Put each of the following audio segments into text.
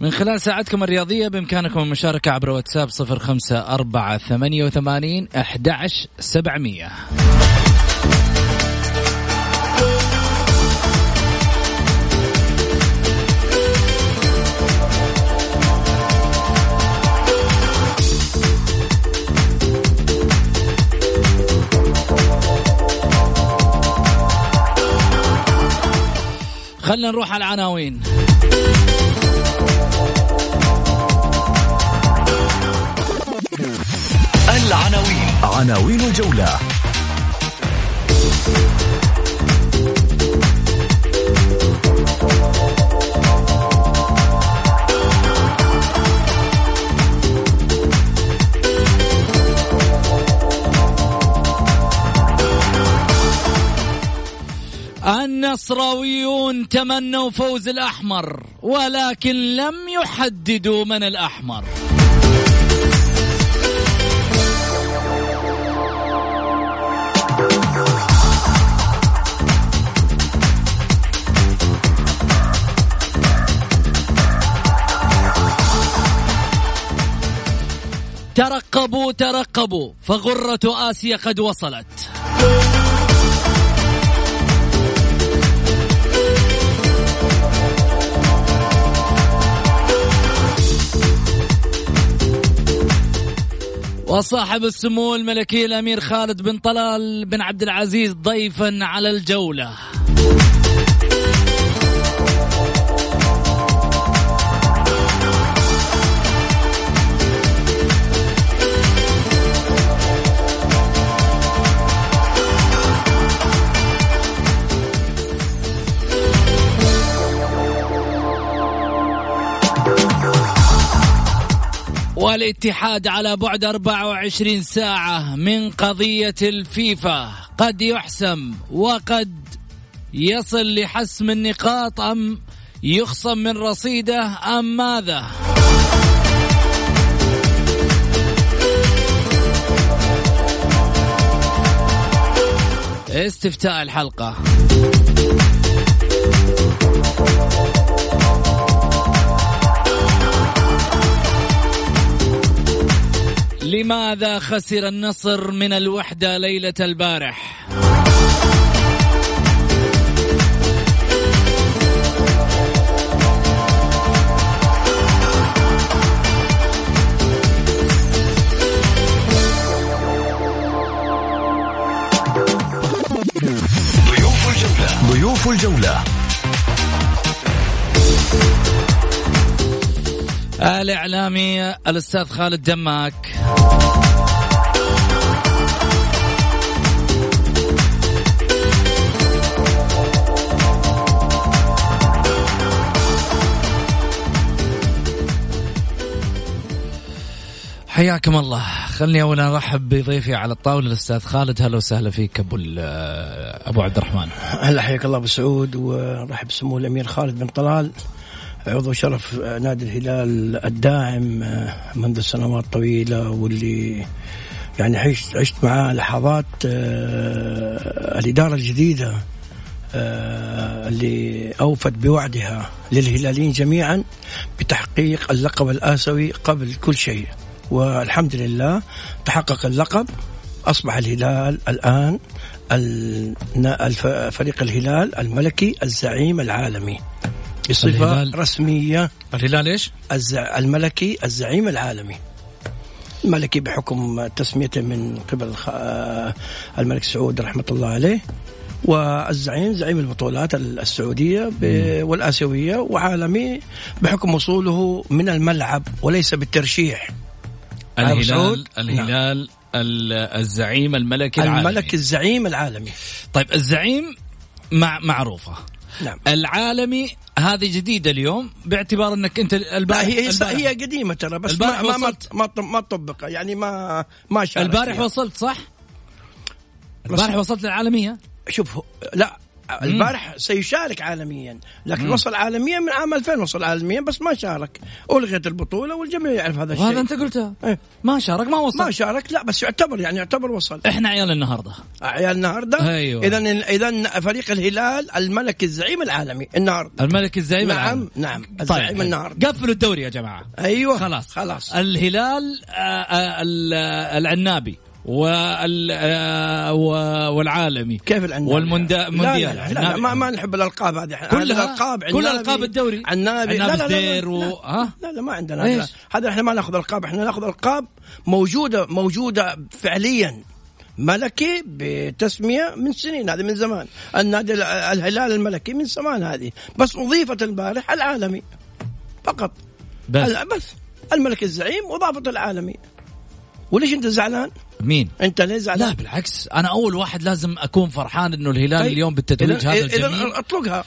من خلال ساعتكم الرياضية بإمكانكم المشاركة عبر واتساب صفر خمسة أربعة ثمانية وثمانين أحد سبعمية. خلنا نروح على العناوين. العناوين. عناوين الجولة. النصراويون تمنوا فوز الأحمر ولكن لم يحددوا من الأحمر. ترقبوا ترقبوا. فغرة آسيا قد وصلت. وصاحب السمو الملكي الأمير خالد بن طلال بن عبد العزيز ضيفا على الجولة. والاتحاد على بعد 24 ساعة من قضية الفيفا قد يحسم وقد يصل لحسم النقاط أم يخصم من رصيده أم ماذا؟ استفتاء الحلقة لماذا خسر النصر من الوحدة ليلة البارح؟ ضيوف الجولة الإعلامي الأستاذ خالد دماك حياكم الله. خلني اولا أرحب بضيفي على الطاولة الأستاذ خالد. هلا وسهلا فيك أبو أبو عبد الرحمن. هلا حياك الله أبو سعود ورحب سمو الأمير خالد بن طلال. عضو شرف نادي الهلال الداعم منذ سنوات طويلة واللي يعني عشت عشت معاه لحظات آه، الإدارة الجديدة آه، اللي أوفت بوعدها للهلاليين جميعا بتحقيق اللقب الآسيوي قبل كل شيء. والحمد لله تحقق اللقب. أصبح الهلال الآن فريق الهلال الملكي الزعيم العالمي. بصفة الهلال- رسمية. الهلال إيش؟ الزع... الملكي الزعيم العالمي. الملكي بحكم تسميته من قبل خ... آه، الملك سعود رحمة الله عليه. والزعيم زعيم البطولات السعودية. والآسيوية وعالمي بحكم وصوله من الملعب وليس بالترشيح. أبو سعود؟ الهلال الهلال ال- الزعيم الملكي العالمي. الملك الزعيم العالمي. طيب الزعيم مع معروفة. نعم. العالمي هذه جديدة اليوم باعتبار إنك أنت البارح هي البارح, هي قديمة ترى بس البارح ما ما ما, وصلت. ما, ما طبقها يعني ما ما البارح فيها. وصلت صح؟ البارح وصلت للعالمية شوف لا البارح سيشارك عالميا لكن وصل عالميا من عام 2000 وصل عالميا بس ما شارك. الغيت البطولة والجميع يعرف هذا الشيء. وهذا أنت قلتها إيه. ما شارك ما وصل. ما شارك لا بس يعتبر يعني يعتبر وصل. إحنا عيال النهارده. عيال النهارده؟ أيوة. اذا اذا فريق الهلال الملك الزعيم العالمي النهارده. الملك الزعيم نعم، العالمي. نعم، طيب الزعيم النهاردة. قفلوا الدوري يا جماعة. أيوه خلاص. خلاص. الهلال آه، آه، ال- آه، العنابي. آه، و- والعالمي كيف العنابي؟ والمونديال لا لا, لا, لا, لا ما, ما نحب الألقاب هذه؟ هذه الالقاب كل ألقاب الدوري؟ عنابي. لا لا لا, لا, لا؟ لا, لا ما عندنا؟ هذا إحنا ما ناخذ ألقاب. إحنا ناخذ ألقاب موجودة موجودة فعليا ملكي بتسمية من سنين. هذه من زمان. النادي ال- الهلال الملكي من زمان هذه. بس أضيفت البارح العالمي. فقط. بس. بس. الملك الزعيم وإضافة العالمي. وليش انت زعلان؟ مين؟ انت ليه زعلان؟ لا بالعكس. أنا أول واحد لازم أكون فرحان إنه الهلال طيب. اليوم بالتتويج هذا الجميل. أطلقها.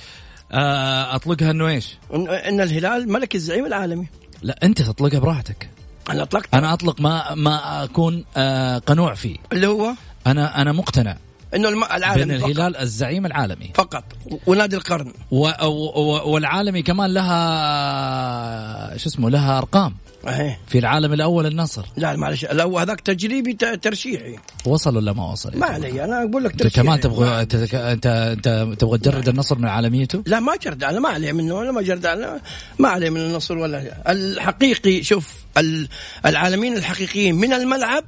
آه، أطلقها إنه إيش؟ ان إن الهلال ملك الزعيم العالمي. لا أنت تطلقها براحتك. أنا أطلقت؟ أنا أطلق ما ما أكون آه، قنوع فيه. اللي هو؟ أنا أنا مقتنع إنه العالمي فقط, الهلال الزعيم العالمي. فقط. ونادي القرن. و و والعالمي كمان لها شو اسمه لها أرقام. اهي في العالم الأول النصر. لا معلش لو هذاك تجريبي ترشيحي. وصل ولا ما وصل؟ ما علي أنا أقول لك أنت ترشيحي. كمان تبغى أنت انت أنت تبغى تجرد النصر من عالميته؟ لا ما جرد أنا ما علي منه ولا ما جرد أنا ما علي من النصر ولا الحقيقي شوف ال- العالمين الحقيقيين من الملعب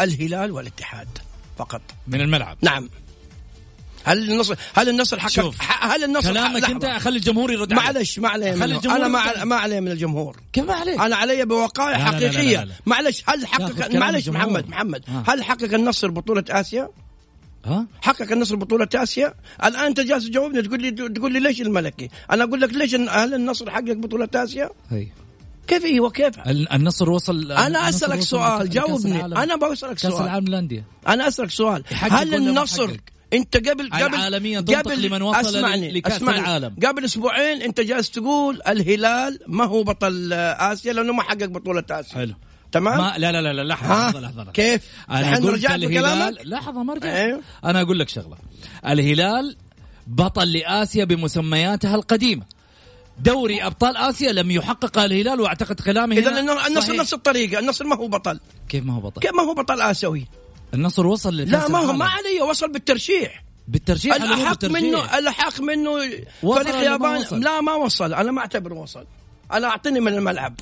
الهلال والاتحاد فقط. من الملعب. نعم. هل النصر هل النصر حقق شوف، هل النصر كلامك. انت خلي الجمهور يرد. معلش ما علي أنا ما. ما علي من الجمهور كيف ما عليك أنا علي بوقائع حقيقية. معلش هل حقق معلش. محمد محمد آه. هل حقق النصر بطولة آسيا؟ ها حقق النصر بطولة آسيا الآن أنت جالس تجاوبني تقول لي تقول لي ليش الملكي أنا أقول لك ليش هل النصر حقق بطولة آسيا هي كيف إيه وكيف ال- النصر وصل أنا أسألك سؤال جاوبني. أنا بسألك سؤال العالم للأندية أنا أسألك سؤال هل النصر؟ انت قبل قبل العالمية تنطق لمن وصل اسمعني اسمعني العالم. قبل أسبوعين انت جالس تقول الهلال ما هو بطل آسيا لأنه ما حقق بطولة آسيا حلو تمام ما لا لا لا لا لحظة؟ لحظة لحظة لحظة. كيف؟ أنا قلت رجعت الهلال؟ لحظة ما رجعت أيوه. أنا أقول لك شغلة الهلال بطل لآسيا بمسمياتها القديمة دوري أبطال آسيا لم يحققها الهلال وأعتقد كلامي اذا النصر. نفس الطريقة النصر ما هو بطل كيف ما هو بطل كيف ما هو بطل آسيوي النصر وصل لا ما هو. ما علي وصل بالترشيح بالترشيح بالترشيح. منه الأحق منه فريق اليابان؟ لا ما وصل أنا ما أعتبره وصل أنا أعطيني من الملعب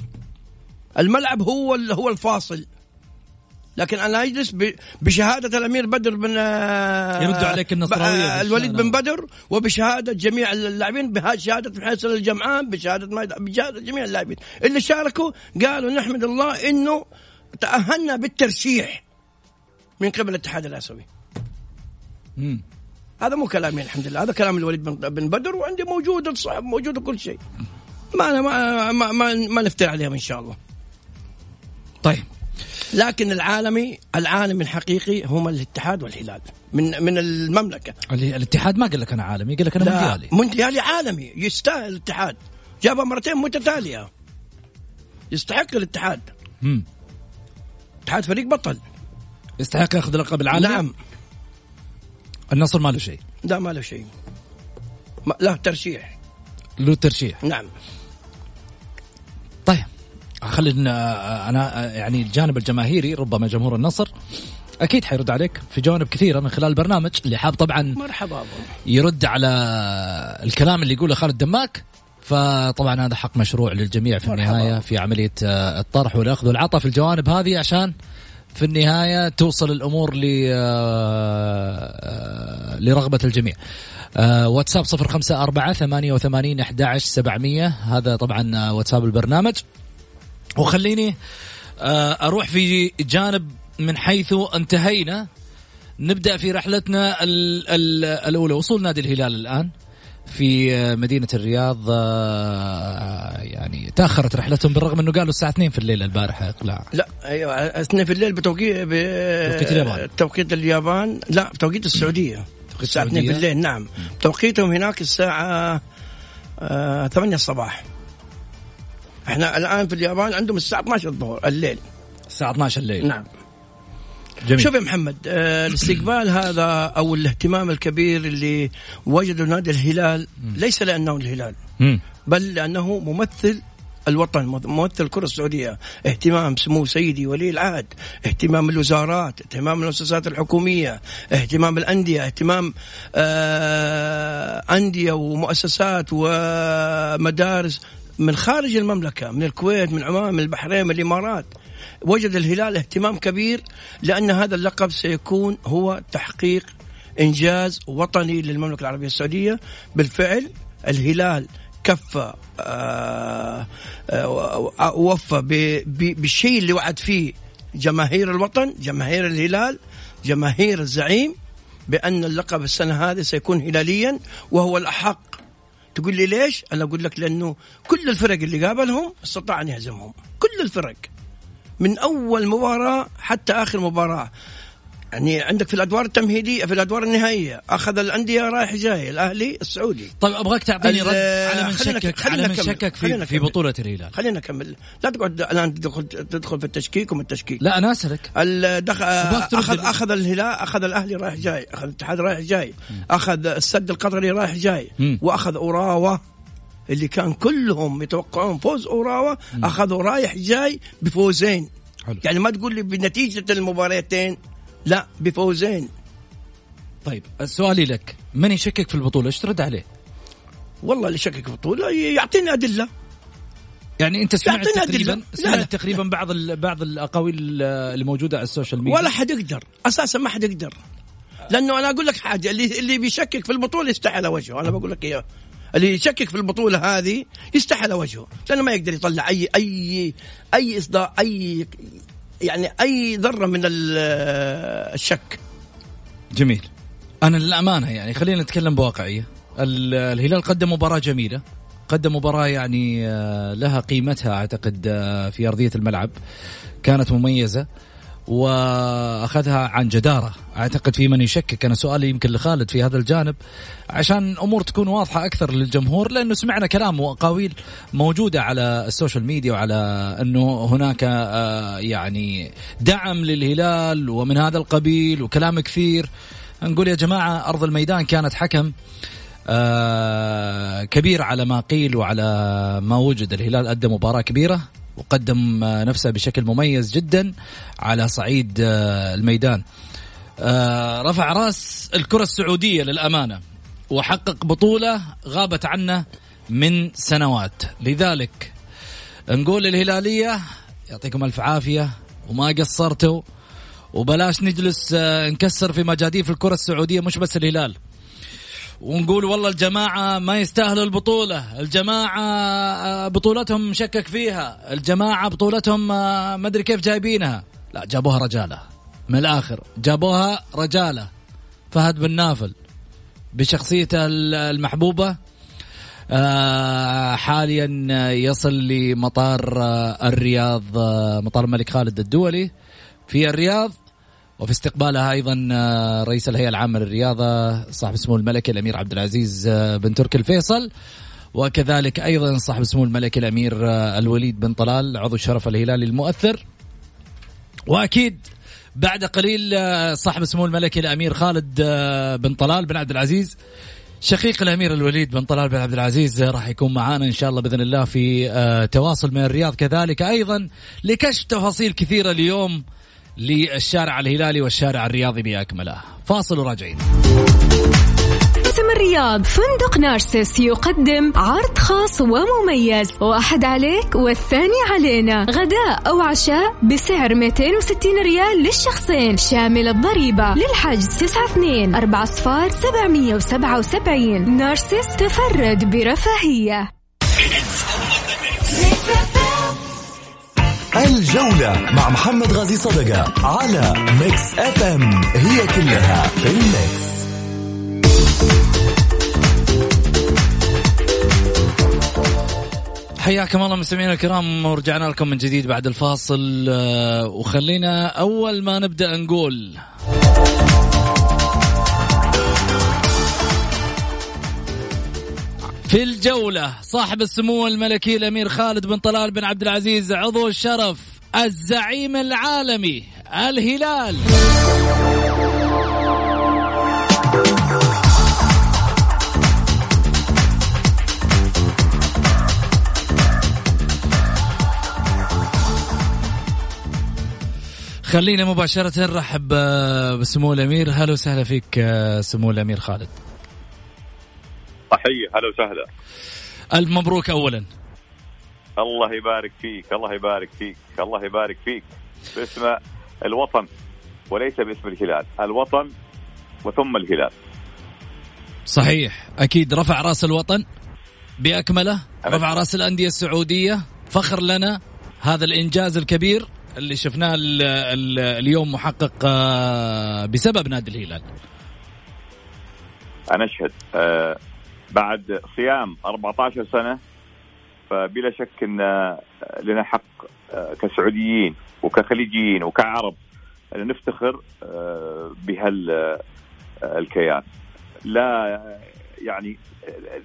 الملعب هو هو الفاصل لكن أنا أجلس بشهادة الأمير بدر بن آه، يردوا عليك النصراوية ب- آه،. الوليد بن بدر وبشهادة جميع اللاعبين بشهاده حسن الجمعان بشهادة ما بشهادة جميع اللاعبين اللي شاركوا قالوا نحمد الله إنه تأهلنا بالترشيح من قبل الاتحاد الآسيوي. مم. هذا مو كلامي الحمد لله هذا كلام الوليد بن بن بدر وعندي موجود الصحف موجود كل شيء. ما أنا ما ما ما, ما نفتر عليهم إن شاء الله. طيب. لكن العالمي العالمي الحقيقي هم الاتحاد والهلال. من من المملكة. ال- الاتحاد ما قال لك أنا عالمي قال لك أنا مونديالي. مونديالي عالمي. يستاهل الاتحاد. جابها مرتين متتالية. يستحق الاتحاد. مم. الاتحاد فريق بطل. يستحق ياخذ اللقب العالمي نعم. النصر ما له شيء. لا ما له شيء. له ترشيح. له ترشيح. نعم. طيب خلينا أنا يعني الجانب الجماهيري ربما جمهور النصر أكيد حيرد عليك في جوانب كثيرة من خلال البرنامج اللي حاب طبعا مرحبا. يرد على الكلام اللي يقوله خالد دماك. فطبعا هذا حق مشروع للجميع في مرحبا. النهاية في عملية آه، الطرح والأخذ والعطاء في الجوانب هذه عشان في النهاية توصل الأمور ل آه، آه، لرغبة الجميع. آه، واتساب 054 88 11 700 هذا طبعا واتساب البرنامج. وخليني أروح في جانب من حيث انتهينا نبدأ في رحلتنا ال ال الأولى وصول نادي الهلال الآن في آه، مدينة الرياض آه، يعني تأخرت رحلتهم بالرغم إنه قالوا الساعة 2 في الليل البارحة إقلاع. لا أيوه اثنين في الليل بتوقيت. توقيت اليابان. توقيت اليابان. لا بتوقيت السعودية. الساعة 2 السعودية؟ بالليل نعم. توقيتهم هناك الساعة آه 8 الصباح. إحنا الآن في اليابان عندهم الساعة 12 الظهر الليل. الساعة 12 الليل. نعم. جميل. شوف يا محمد آه الاستقبال هذا أو الاهتمام الكبير اللي وجده نادي الهلال ليس لأنه الهلال. بل لأنه ممثل الوطن ممثل الكرة السعودية. اهتمام سمو سيدي ولي العهد اهتمام الوزارات اهتمام المؤسسات الحكومية اهتمام الأندية اهتمام آه أندية ومؤسسات ومدارس من خارج المملكة من الكويت من عمان من البحرين من الإمارات. وجد الهلال اهتمام كبير لأن هذا اللقب سيكون هو تحقيق إنجاز وطني للمملكة العربية السعودية. بالفعل الهلال كفى آه، آه، وفى بالشيء اللي وعد فيه جماهير الوطن جماهير الهلال جماهير الزعيم بأن اللقب السنة هذه سيكون هلاليا وهو الأحق. تقول لي ليش؟ أنا أقول لك لأنه كل الفرق اللي قابلهم استطاع أن يهزمهم. كل الفرق. من أول مباراة حتى آخر مباراة. يعني عندك في الأدوار التمهيدية في الأدوار النهائية أخذ الأندية رايح جاي الأهلي السعودي. طيب أبغاك تعطيني رد على من شكك على من شكك في, في بطولة الهلال. خلينا نكمل. لا تقعد الآن تدخل تدخل في التشكيك وما التشكيك. لا أنا أسألك. دخل اخذ أخذ الهلال أخذ الأهلي رايح جاي أخذ الاتحاد رايح جاي أخذ السد القطري رايح جاي وأخذ أوراوا. اللي كان كلهم يتوقعون فوز أوراوا أخذوا رايح جاي بفوزين. حلو. يعني ما تقول لي بنتيجة المباراتين لا بفوزين. طيب سؤالي لك من يشكك في البطولة؟ إيش ترد عليه؟ والله اللي يشكك في البطولة يعطيني أدلة. يعني أنت سمعت تقريبا سمعت تقريبا بعض بعض الأقاويل الموجوده على ال social media؟ ولا حد يقدر. أساسا ما حد يقدر. لأنه أنا أقول لك حاجة اللي اللي بيشكك في البطولة يستحي على وجهه. أنا بقول لك إياه. اللي يشكك في البطولة هذه يستحي على وجهه لأنه ما يقدر يطلع اي اي أي اصدار اي يعني أي ذرة من الشك. جميل. أنا للأمانة يعني خلينا نتكلم بواقعية. الهلال قدم مباراة جميلة. قدم مباراة يعني آه، لها قيمتها أعتقد آه، في أرضية الملعب. كانت مميزة. وأخذها عن جدارة. أعتقد في من يشكك. أنا سؤالي يمكن لخالد في هذا الجانب. عشان الأمور تكون واضحة أكثر للجمهور لأنه سمعنا كلام واقاويل موجودة على السوشيال ميديا وعلى أنه هناك آه، يعني دعم للهلال ومن هذا القبيل وكلام كثير. نقول يا جماعة أرض الميدان كانت حكم آه، كبير على ما قيل وعلى ما وجد. الهلال أدى مباراة كبيرة. وقدم نفسه بشكل مميز جدا على صعيد آه، الميدان. آه، رفع راس الكرة السعودية للأمانة وحقق بطولة غابت عنه من سنوات. لذلك نقول للهلالية يعطيكم ألف عافية وما قصرتوا وبلاش نجلس آه، نكسر في مجاديف الكرة السعودية مش بس الهلال. ونقول والله الجماعة ما يستاهلوا البطولة. الجماعة آه، بطولتهم مشكك فيها. الجماعة بطولتهم آه، ما أدري كيف جايبينها. لا جابوها رجالة. من الآخر جابوها رجالة. فهد بن نافل بشخصيته المحبوبة آه، حاليا يصل لمطار الرياض مطار الملك خالد الدولي. في الرياض وفي استقبالها أيضا آه، رئيس الهيئة العامة للرياضة صاحب السمو الملكي الأمير عبد العزيز آه، بن تركي الفيصل وكذلك أيضا صاحب السمو الملكي الأمير آه، الوليد بن طلال عضو الشرف الهلالي المؤثر. وأكيد بعد قليل صاحب السمو الملكي الأمير خالد بن طلال بن عبد العزيز. شقيق الأمير الوليد بن طلال بن عبد العزيز راح يكون معانا إن شاء الله بإذن الله في تواصل من الرياض. كذلك أيضا لكشف تفاصيل كثيرة اليوم للشارع الهلالي والشارع الرياضي بأكمله فاصل وراجعين. موسم الرياض فندق نارسس يقدم عرض خاص ومميز. واحد عليك والثاني علينا. غداء أو عشاء بسعر 260 ريال للشخصين. شامل الضريبة للحجز 92 4 صفار 777 نارسس تفرد برفاهية. الجولة مع محمد غازي صدقة على Mix FM هي كلها في ال Mix. حياكم الله مستمعينا الكرام ورجعنا لكم من جديد بعد الفاصل. آه، وخلينا أول ما نبدأ نقول في الجولة. صاحب السمو الملكي الأمير خالد بن طلال بن عبد العزيز عضو الشرف الزعيم العالمي الهلال. خلينا مباشرة نرحب بسمو الأمير. هلا وسهلا فيك سمو الأمير خالد. تحية هلا وسهلا. ألف مبروك أولا. الله يبارك فيك الله يبارك فيك الله يبارك فيك. باسم الوطن وليس باسم الهلال الوطن وثم الهلال. صحيح. أكيد رفع رأس الوطن بأكمله رفع رأس الأندية السعودية. فخر لنا هذا الإنجاز الكبير اللي شفناه اليوم محقق آه، بسبب نادي الهلال. أنا أشهد آه، بعد صيام 14 سنة فبلا شك أن آه، لنا حق كسعوديين وكخليجيين وكعرب أن نفتخر بهالكيان لا يعني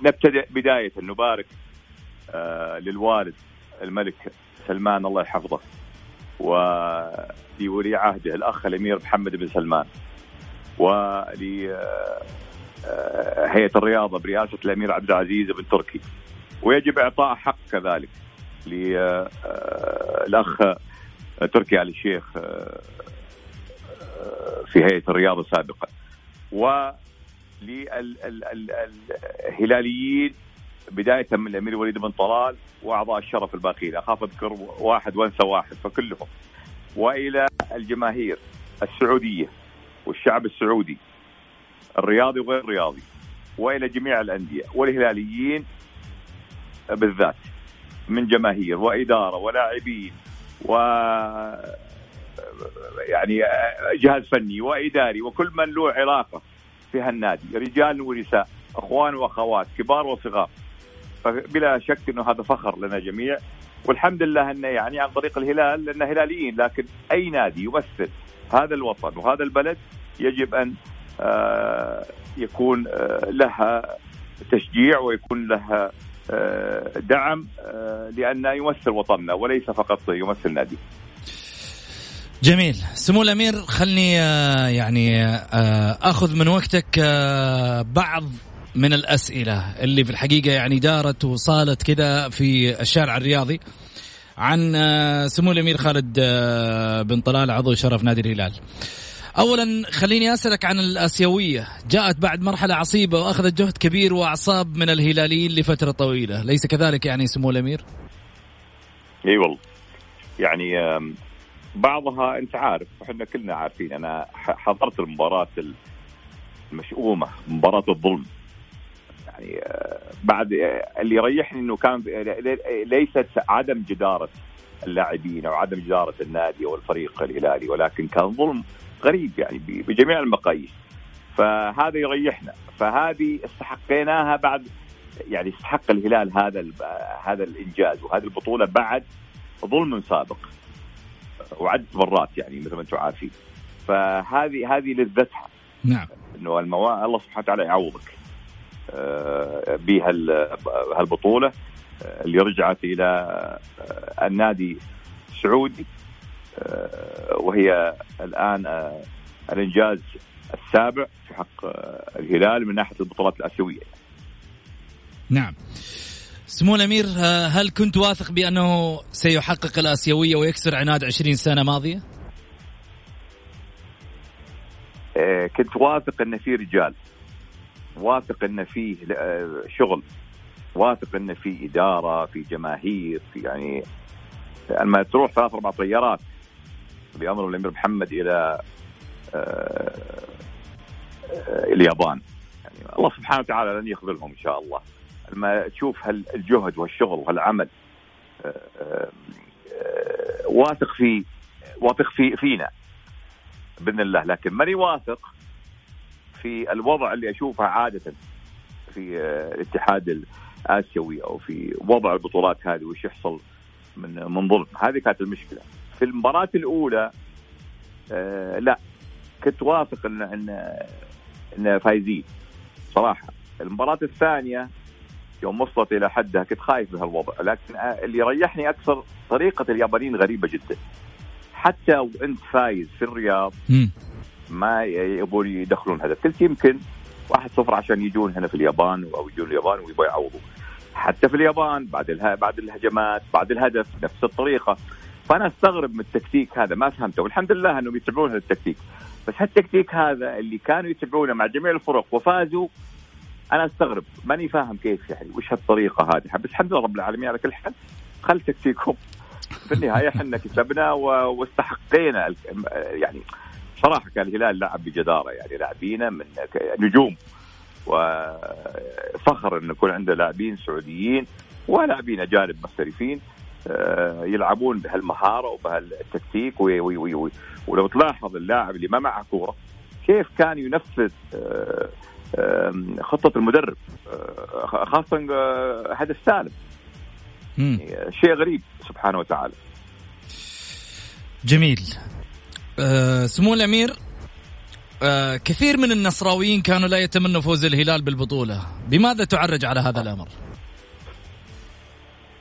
نبتدئ بداية نبارك للوالد الملك سلمان الله يحفظه ولولي عهده الأخ الأمير محمد بن سلمان ولهيئه الرياضة برئاسة الأمير عبد العزيز بن تركي. ويجب إعطاء حق كذلك للاخ تركي آل الشيخ في هيئة الرياضة سابقا وللهلاليين بداية من الأمير وليد بن طلال وأعضاء الشرف الباقيين. أخاف أذكر واحد وأنسى واحد فكلهم. وإلى الجماهير السعودية والشعب السعودي الرياضي وغير الرياضي وإلى جميع الأندية والهلاليين بالذات من جماهير وإدارة ولاعبين و يعني جهاز فني وإداري وكل من له علاقة في هالنادي رجال ونساء إخوان وأخوات كبار وصغار. فبلا شك إنه هذا فخر لنا جميع والحمد لله إنه يعني عن طريق الهلال لأن هلاليين لكن أي نادي يمثل هذا الوطن وهذا البلد يجب أن يكون آه، لها تشجيع ويكون لها آه، دعم لأنه يمثل وطننا وليس فقط يمثل نادي. جميل سمو الأمير خلني يعني أخذ من وقتك بعض من الأسئلة اللي في الحقيقة يعني دارت وصالت كذا في الشارع الرياضي عن آه، سمو الأمير خالد آه، بن طلال عضو شرف نادي الهلال اولا خليني أسألك عن الآسيوية. جاءت بعد مرحلة عصيبة وأخذت جهد كبير وأعصاب من الهلاليين لفترة طويلة. ليس كذلك يعني سمو الأمير؟ إي والله. يعني بعضها أنت عارف إحنا كلنا عارفين. أنا حضرت المباراة المشؤومة مباراة الظلم. يعني آه، بعد آه، اللي يريحني إنه كان ليست عدم جدارة اللاعبين أو عدم جدارة النادي أو الفريق الهلالي ولكن كان ظلم غريب يعني بجميع المقاييس. فهذا يريحنا. فهذه استحقيناها بعد يعني استحق الهلال هذا هذا الإنجاز وهذه البطولة بعد ظلم سابق وعدة مرات يعني مثل ما أنتم عارفين. فهذه هذه لذتها. نعم. إنه الموا... الله سبحانه وتعالى يعوضك آه، بهالبطوله آه، اللي رجعت إلى آه، النادي السعودي. وهي الآن الإنجاز السابع في حق الهلال من ناحية البطولات الآسيوية. نعم. سمو الأمير هل كنت واثق بأنه سيحقق الآسيوية ويكسر عناد 20 سنة ماضية؟ كنت واثق أن في رجال واثق أن فيه آه، شغل واثق أن في إدارة في جماهير في يعني لما تروح ثلاث أربع طيارات بأمر الأمير محمد إلى آه، آه، اليابان. يعني الله سبحانه وتعالى لن يخذلهم إن شاء الله. لما تشوف هالجهد والشغل وهالعمل واثق في واثق في فينا بإذن الله. لكن ماني واثق في الوضع اللي أشوفه عادة في آه، الاتحاد الآسيوي أو في وضع البطولات هذه وش يحصل من من ظلم. هذه كانت المشكلة. في المباراة الأولى آه لا كنت واثق ان ان إن فايزين. صراحة. المباراة الثانية يوم وصلت إلى حدها كنت خايف من هالوضع. لكن اللي يريحني أكثر طريقة اليابانيين غريبة جدا. حتى وإنت فايز في الرياض ما يبون يدخلون هدف قلت يمكن واحد صفر عشان يجون هنا في اليابان أو يجون اليابان ويبغوا يعوضوا حتى في اليابان بعد. بعد الهجمات بعد الهدف نفس الطريقة. فأنا أستغرب من التكتيك هذا ما فهمته. والحمد لله إنهم يتبعون هذا التكتيك. بس هالتكتيك هذا اللي كانوا يتبعونه مع جميع الفرق وفازوا أنا أستغرب. ماني فاهم كيف يعني وش هالطريقة هذه؟ بس الحمد لله رب العالمين على كل حال خل تكتيكهم. في النهاية إحنا كسبنا واستحقينا يعني صراحة كان الهلال لعب بجدارة يعني لاعبينا من نجوم. وفخر انه يكون عنده لاعبين سعوديين ولاعبين أجانب محترفين. يلعبون بهالمهارة وبهالتكتيك ولو تلاحظ اللاعب اللي ما معه كورة كيف كان ينفذ آه، خطة المدرب آه، خاصة هدف سالم. يعني شيء غريب سبحانه وتعالى. جميل. أه سمو الأمير أه كثير من النصراويين كانوا لا يتمنوا فوز الهلال بالبطولة. بماذا تعرج على هذا الأمر؟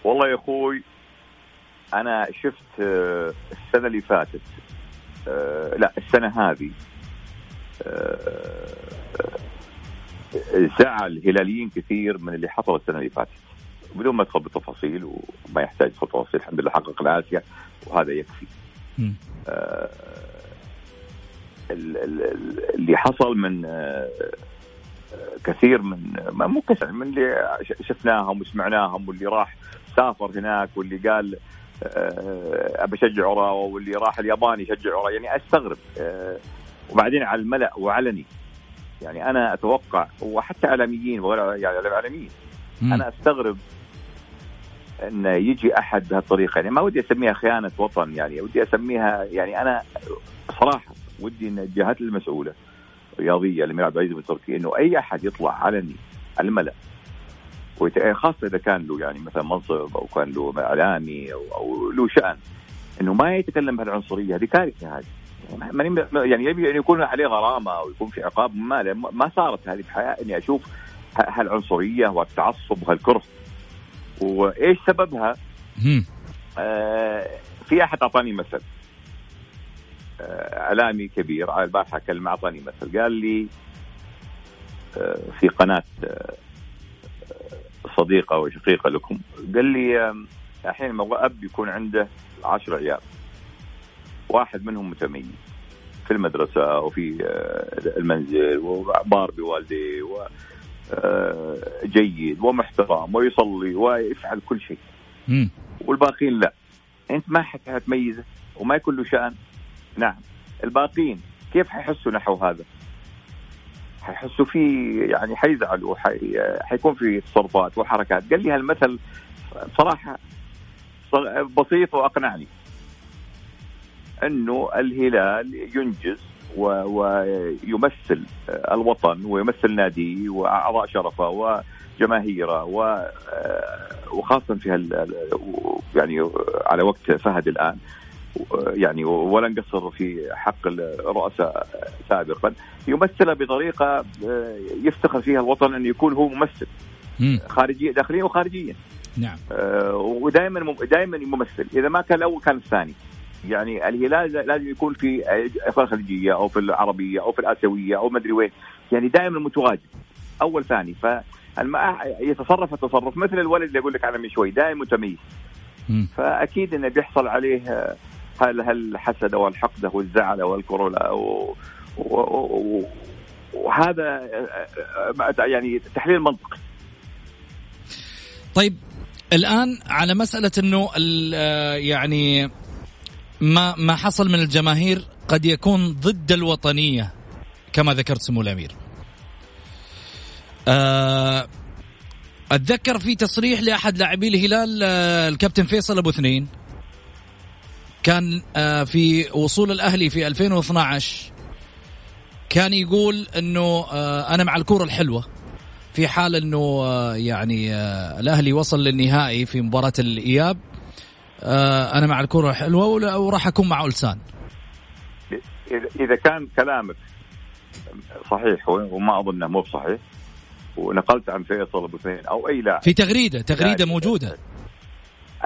والله يا أخوي أنا شفت آه، السنة اللي فاتت آه، لا السنة هذه زعل الهلاليين كثير من اللي حصل السنة اللي فاتت بدون ما ادخل بالتفاصيل وما يحتاج ادخل تفاصيل الحمد لله حققنا اسيا وهذا يكفي. آه اللي حصل من آه كثير من مو كثير من اللي شفناهم وسمعناهم واللي راح سافر هناك واللي قال آه ابى أشجع اوراوا واللي راح اليابان يشجع اوراوا يعني أستغرب آه وبعدين على الملأ وعلني. يعني أنا أتوقع وحتى إعلاميين يعني اعلاميين أنا أستغرب أن يجي أحد بهالطريقة. يعني ما ودي أسميها خيانة وطن يعني ودي أسميها يعني أنا صراحة ودي إن الجهات المسؤولة الرياضية الامير عبد العزيز بن تركي إنه أي أحد يطلع علني على الملأ خاصة إذا كان له يعني مثلا منصب أو كان له إعلامي أو, أو له شأن إنه ما يتكلم بهالعنصرية هذه كارثه هذه. يعني يبي أن يكون عليه غرامة أو يكون في عقاب مالي ما صارت هذه الحياة إني أشوف هالعنصرية والتعصب وهالكره. وإيش سببها؟ آه في أحد أعطاني مثل. آه إعلامي كبير على البارحة كلمه أعطاني مثل. قال لي آه في قناة آه صديقة وشقيقة لكم. قال لي الحين أب يكون عنده عشر عيال. واحد منهم متميز في المدرسة وفي آه، المنزل وبار بوالديه وجيد آه، ومحترم ويصلي ويفعل كل شيء. والباقين لا. أنت ما حتميزه وما يكون له شأن. نعم. الباقين كيف حيحسوا نحو هذا؟ حيحسوا فيه يعني حيزعلوا حي... حيكون في تصرفات وحركات. قال لي هالمثل صراحة بسيط وأقنعني. إنه الهلال ينجز ويمثل الوطن ويمثل ناديه وأعضاء شرفه وجماهيره وخاصة في هال يعني على وقت فهد الآن. يعني ولا نقصر في حق الرؤساء سابقا يمثلها بطريقة يفتخر فيها الوطن انه يكون هو ممثل. خارجيا داخليا وخارجيا. نعم. ودائما دائما ممثل. إذا ما كان الأول كان الثاني. يعني الهلال لازم يكون في الخليجيه أو في العربية أو في الآسيوية أو ما ادري وين. يعني دائما متواجد. أول ثاني. ف يتصرف تصرف مثل الولد اللي أقول لك عنه من شوي. دائما متميز. فأكيد إنه بيحصل عليه هالحسد أو الحقد أو الزعل أو الكورونا و... و... و... وهذا يعني تحليل منطقي طيب الآن على مسألة إنه يعني ما ما حصل من الجماهير قد يكون ضد الوطنية كما ذكرت سمو الأمير. أه أتذكر في تصريح لأحد لاعبي الهلال أه الكابتن فيصل أبو اثنين كان أه في وصول الأهلي في 2012 كان يقول إنه أه أنا مع الكورة الحلوة في حال إنه أه يعني الأهلي وصل للنهائي في مباراة الإياب آه أنا مع الكره الحلوة وراح أكون مع ألسان اذا كان كلامك صحيح وما اظنه مو بصحيح ونقلت عن فيصل ابو أو أي لاعب في تغريده تغريدة. موجودة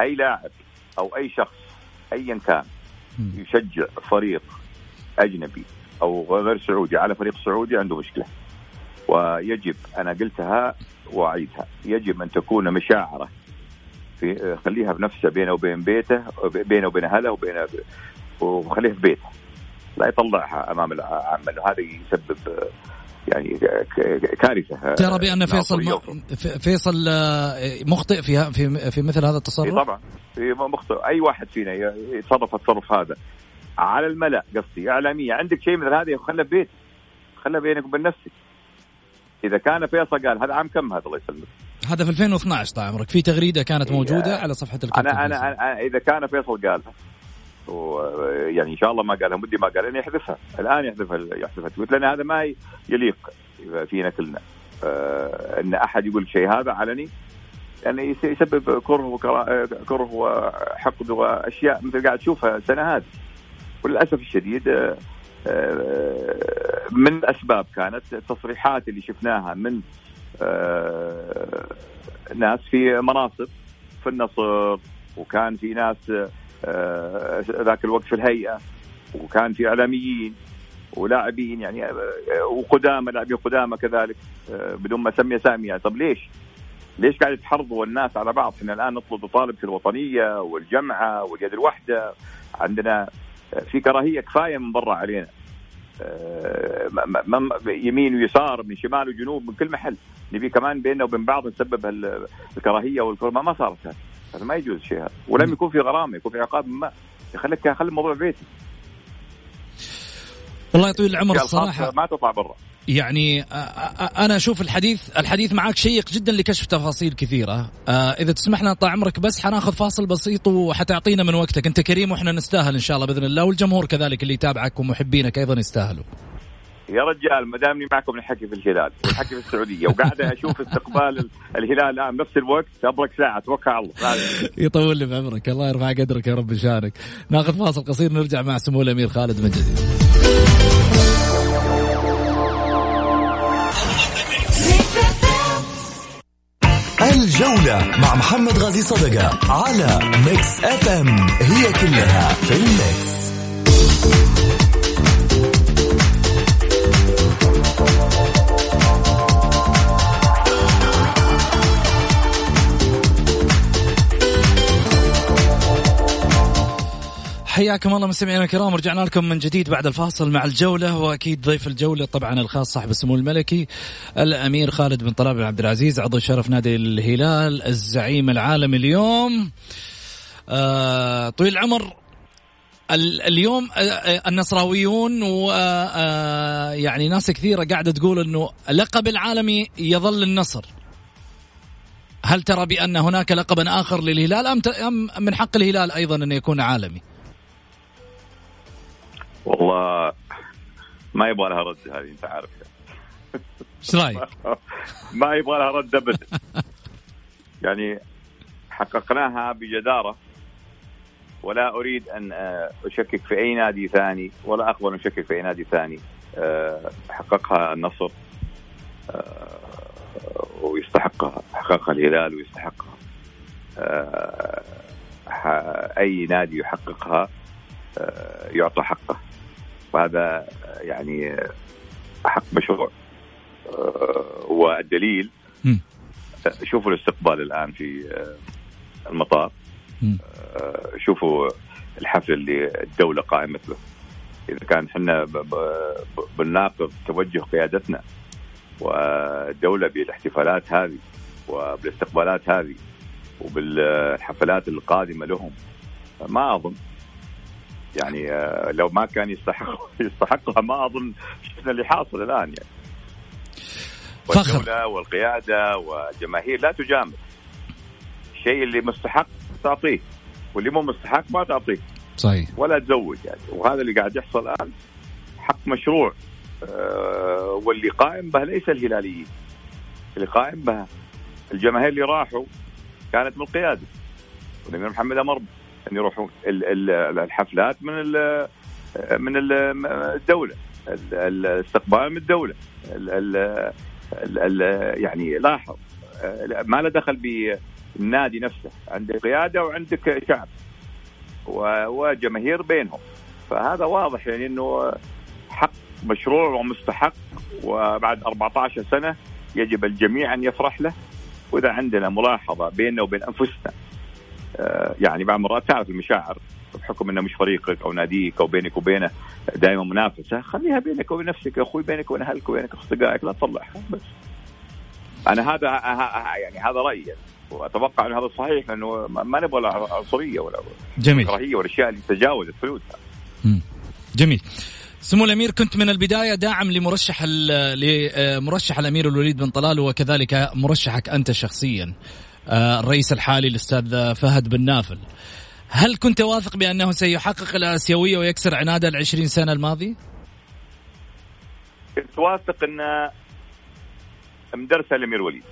أي لاعب أو أي شخص ايا كان. يشجع فريق أجنبي أو غير سعودي على فريق سعودي عنده مشكلة ويجب أنا قلتها وأعيدها يجب أن تكون مشاعرة في خليها بنفسه بينه وبين بيته بينه وبين أهله وبين وخليها في بيته لا يطلعها أمام العامه هذا يسبب يعني كارثة. ترى بأن فيصل ناصرية. م- فيصل آه، مخطئ في في في مثل هذا التصرف؟ طبعا. في مخطئ. أي واحد فينا يتصرف التصرف هذا. على الملأ قصدي إعلامية. عندك شيء مثل هذا خله ببيتك خله بينك وبين نفسك. إذا كان فيصل قال هذا عام كم هذا الله يسلمك؟ هذا في 2012 طال عمرك. في تغريدة كانت. موجودة على صفحة الكابتن أنا أنا, فيصل. أنا إذا كان فيصل قالها ويعني إن شاء الله ما قالها مدي ما قال إنه يحذفها. الآن يحذفها يحذفها. تويت لأن هذا ما يليق فينا كلنا. آه، إن أحد يقول شيء هذا علني يس- يسبب كره وكرا- كره وحقد وأشياء مثل قاعد تشوفها السنة هذه. وللأسف الشديد آه، آه، من الاسباب كانت التصريحات اللي شفناها من ناس في مناصب في النصر وكان في ناس ذاك الوقت في الهيئة وكان في إعلاميين ولاعبين يعني آه، وقدامى لاعبين قدامى كذلك آه، بدون ما أسمي أسامي يعني. طب ليش؟ ليش قاعد يتحرضوا الناس على بعض؟ إحنا الآن نطلب نطالب في الوطنية والجمعه واليد الواحده عندنا آه، في كراهية كفاية من برا علينا. آه، يمين ويسار من شمال وجنوب من كل محل. نبي كمان بيننا وبين بعض نسبب الكراهية والكره ما صارت هذا هذا ما يجوز شيء. هذا ولم يكون في غرامة يكون في عقاب ما. خليك خلي الموضوع بيتي والله يطول العمر الصراحة ما تطلع برا. يعني أنا أشوف الحديث الحديث معك شيق جدا لكشف تفاصيل كثيرة. إذا تسمح لنا طال عمرك بس حناخذ فاصل بسيط وحتعطينا من وقتك. أنت كريم وإحنا نستاهل إن شاء الله بإذن الله والجمهور كذلك اللي يتابعك ومحبينك أيضا يستاهلوا. يا رجال ما دامني معكم نحكي في الهلال ونحكي في السعودية وقاعد أشوف استقبال ال- الهلال الآن بنفس الوقت ابرك ساعة توكل على الله. يطول لي بعمرك. الله يرفع قدرك يا رب شانك. ناخذ فاصل قصير نرجع مع سمو الأمير خالد من جديد الجولة مع محمد غازي صدقة على Mix FM هي كلها في ال Mix حياكم الله مستمعينا الكرام رجعنا لكم من جديد بعد الفاصل مع الجولة وأكيد ضيف الجولة طبعا الخاص صاحب السمو الملكي الأمير خالد بن طلال بن عبد العزيز عضو شرف نادي الهلال الزعيم العالمي اليوم. آه طويل العمر. ال- اليوم آه، آه، النصراويون و آه، يعني ناس كثيرة قاعدة تقول أنه لقب العالمي يظل النصر. هل ترى بأن هناك لقبا آخر للهلال أم من حق الهلال أيضا أن يكون عالمي؟ والله ما يبغى لها رد هذه انت عارف. إيش رأيك؟ ما يبغى لها رد ابدا. يعني حققناها بجدارة. ولا أريد أن آه، أشكك في أي نادي ثاني ولا اقبل أن أشكك في أي نادي ثاني. آه، حققها النصر آه، ويستحقها. حققها الهلال ويستحقها. أي نادي يحققها. يعطى حقه وهذا يعني حق مشروع آه، والدليل. شوفوا الاستقبال الآن في آه، المطار. آه، شوفوا الحفل اللي الدولة قائمت له إذا كان إحنا بنناقض توجه قيادتنا والدولة بالاحتفالات هذه وبالاستقبالات هذه وبالحفلات القادمة لهم ما أظن يعني آه، لو ما كان يستحق يستحقها ما أظن شفنا اللي حاصل الآن يعني. فخر. والدولة والقيادة والجماهير لا تجامل. الشيء اللي مستحق تعطيه واللي مو مستحق ما تعطيه. صحيح. ولا تزود يعني. وهذا اللي قاعد يحصل الآن حق مشروع آه، واللي قائم به ليس الهلاليين. اللي قائم به الجماهير اللي راحوا كانت من القيادة. والامير محمد أمر أن يروحون ال- ال- الحفلات من من ال- الدولة. ال- الاستقبال من الدولة. ال- ال- يعني لاحظ ما له دخل بالنادي نفسه. عندك قيادة وعندك شعب وجماهير بينهم. فهذا واضح يعني إنه حق مشروع ومستحق وبعد 14 سنة يجب الجميع أن يفرح له. وإذا عندنا ملاحظة بيننا وبين أنفسنا آه، يعني بعض المرات تعرف المشاعر بحكم إنه مش فريقك أو ناديك أو بينك وبينه دائما منافسة. خليها بينك وبين نفسك يا أخوي بينك وبين أهلك وبينك أصدقائك لا تطلعها بس. أنا هذا يعني هذا رأيي. واتوقع إنه هذا صحيح لأنه ما نبغى عنصرية ولا جميل. كراهية والاشياء اللي تجاوزت حدودها جميل. سمو الأمير كنت من البداية داعم لمرشح لمرشح الأمير الوليد بن طلال وكذلك مرشحك أنت شخصيا. آه، الرئيس الحالي الأستاذ فهد بن نافل. هل كنت واثق بأنه سيحقق الآسيوية ويكسر عناده العشرين سنة الماضيه؟ كنت واثق أن مدرسة الامير وليد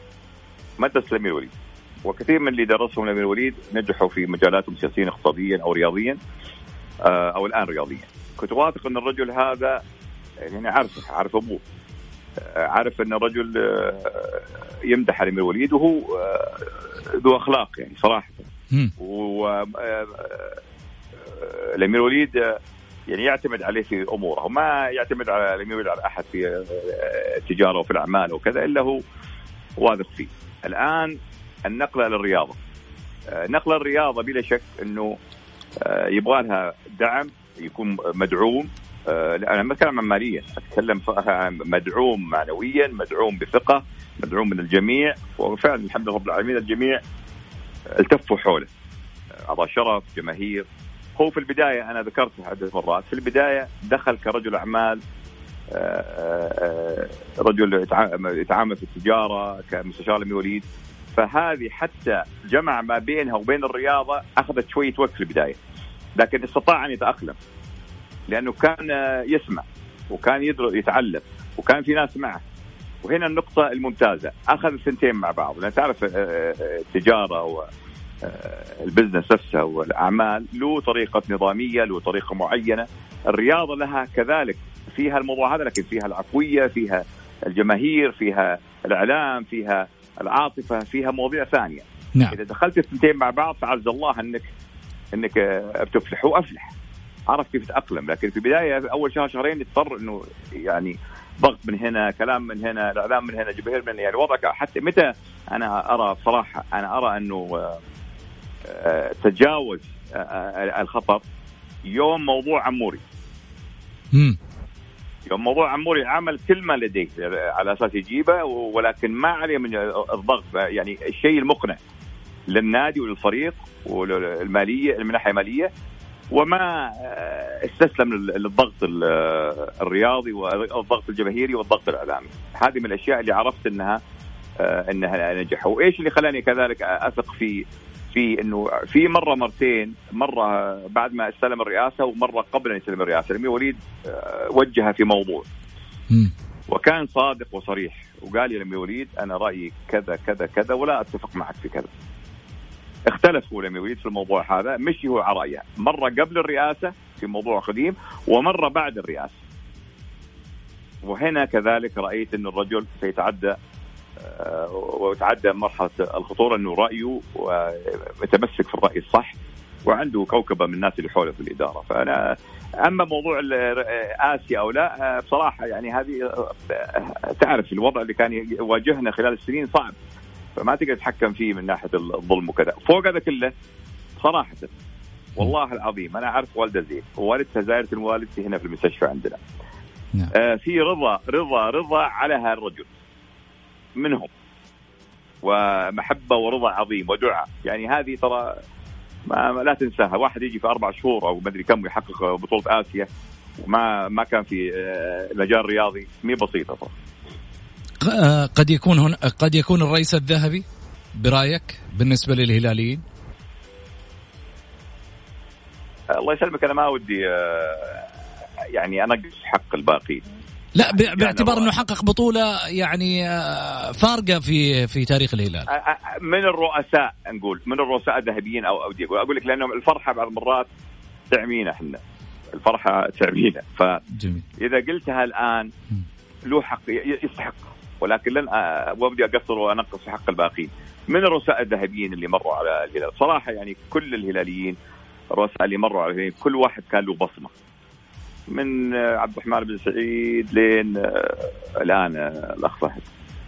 مدرسة الامير وليد وكثير من اللي درسهم الامير وليد نجحوا في مجالاتهم سياسيا اقتصاديا أو رياضيا آه، أو الآن رياضيا. كنت واثق أن الرجل هذا يعني عارفه عارف أبوه. آه، عارف أن الرجل آه، يمدح الامير وليد وهو ذو أخلاق يعني صراحة. و الامير وليد يعني يعتمد عليه في أموره وما يعتمد على الامير وليد على أحد في التجاره وفي الأعمال وكذا إلا هو واثق فيه. الآن النقله للرياضه نقله الرياضة بلا شك إنه يبغى لها دعم يكون مدعوم آه، أنا ما اتكلم عن ماليا. أتكلم عن مدعوم معنويا مدعوم بثقة مدعوم من الجميع. وفعلا الحمد لله رب العالمين الجميع التفوا حوله. اعضاء شرف جماهير. هو في البداية أنا ذكرت عده مرات في البداية دخل كرجل أعمال آه، آه، رجل يتعامل في التجارة كمستشار الامير وليد فهذه حتى جمع ما بينها وبين الرياضة أخذت شوية وقت في البداية. لكن استطاع أن يتأقلم. لأنه كان يسمع وكان يدرس يتعلم وكان في ناس معه. وهنا النقطة الممتازة. أخذ الثنتين مع بعض. لأن تعرف آه، آه، التجارة والبزنس آه، نفسه والأعمال له طريقة نظامية له طريقة معينة. الرياضة لها كذلك فيها الموضوع هذا لكن فيها العفوية فيها الجماهير فيها الإعلام فيها العاطفة فيها مواضيع ثانية. نعم. إذا دخلت الثنتين مع بعض فعز الله أنك أنك بتفلح وأفلح. عرف كيف تأقلم. لكن في البداية أول شهر شهرين يضطر إنه يعني ضغط من هنا كلام من هنا الإعلام من هنا جماهير من يعني وضعك حتى متى أنا أرى بصراحه أنا أرى إنه آه، تجاوز آه، الخطر يوم موضوع عموري. يوم موضوع عموري عمل كل ما لديه على أساس يجيبه ولكن ما عليه من الضغط. يعني الشيء المقنع للنادي وللفريق والماليه من ناحيه ماليه وما آه، استسلم للضغط الرياضي والضغط الجماهيري والضغط الإعلامي. هذه من الأشياء اللي عرفت إنها آه، إنها نجحوا. وإيش اللي خلاني كذلك أثق في في إنه في مرة مرتين مرة بعد ما استلم الرئاسة ومرة قبل أن يستلم الرئاسة. الامير وليد آه، وجهها في موضوع. وكان صادق وصريح. وقال لي الامير وليد أنا رأيي كذا كذا كذا ولا أتفق معك في كذا. اختلفوا لم يريد في الموضوع هذا مشي هو على رأيه. مرة قبل الرئاسة في موضوع قديم ومرة بعد الرئاسة. وهنا كذلك رأيت إن الرجل سيتعدى آه، ويتعدى مرحلة الخطورة إنه رأيه متمسك في الرأي الصح وعنده كوكبة من الناس اللي حوله في الإدارة. فأنا أما موضوع آسيا أو لا آه، بصراحة يعني هذه آه، تعرف الوضع اللي كان يواجهنا خلال السنين صعب. فما تقدر تتحكم فيه من ناحية الظلم وكذا. فوق هذا كله صراحة والله العظيم أنا أعرف والده زين ووالدتها زايره والدتي هنا في المستشفى عندنا. نعم. آه في رضا رضا رضا على هالرجل منهم. ومحبة ورضا عظيم ودعاء. يعني هذه ترى ما, ما لا تنساها. واحد يجي في أربع شهور أو مدري كم يحقق بطولة آسيا وما ما كان في آه، مجال رياضي. مي بسيطة طبعا قد يكون هنا قد يكون الرئيس الذهبي برأيك بالنسبة للهلاليين؟ الله يسلمك. أنا ما ودي آه، يعني انقص حق الباقي. لا يعني باعتبار إنه حقق بطولة يعني آه، فارقة في في تاريخ الهلال. من الرؤساء نقول من الرؤساء الذهبيين أو اودي أقول أقول لك لأنه الفرحة بعض المرات تعمينا إحنا. الفرحة تعمينا. فاذا قلتها الآن له حق يستحق. ولكن لن ابدي أقصر وأنقص في حق الباقين من الرؤساء الذهبيين اللي مروا على الهلال. صراحة يعني كل الهلاليين الرؤساء اللي مروا على الهلال كل واحد كان له بصمة. من عبد الرحمن بن سعيد لين الآن الأخ فهد.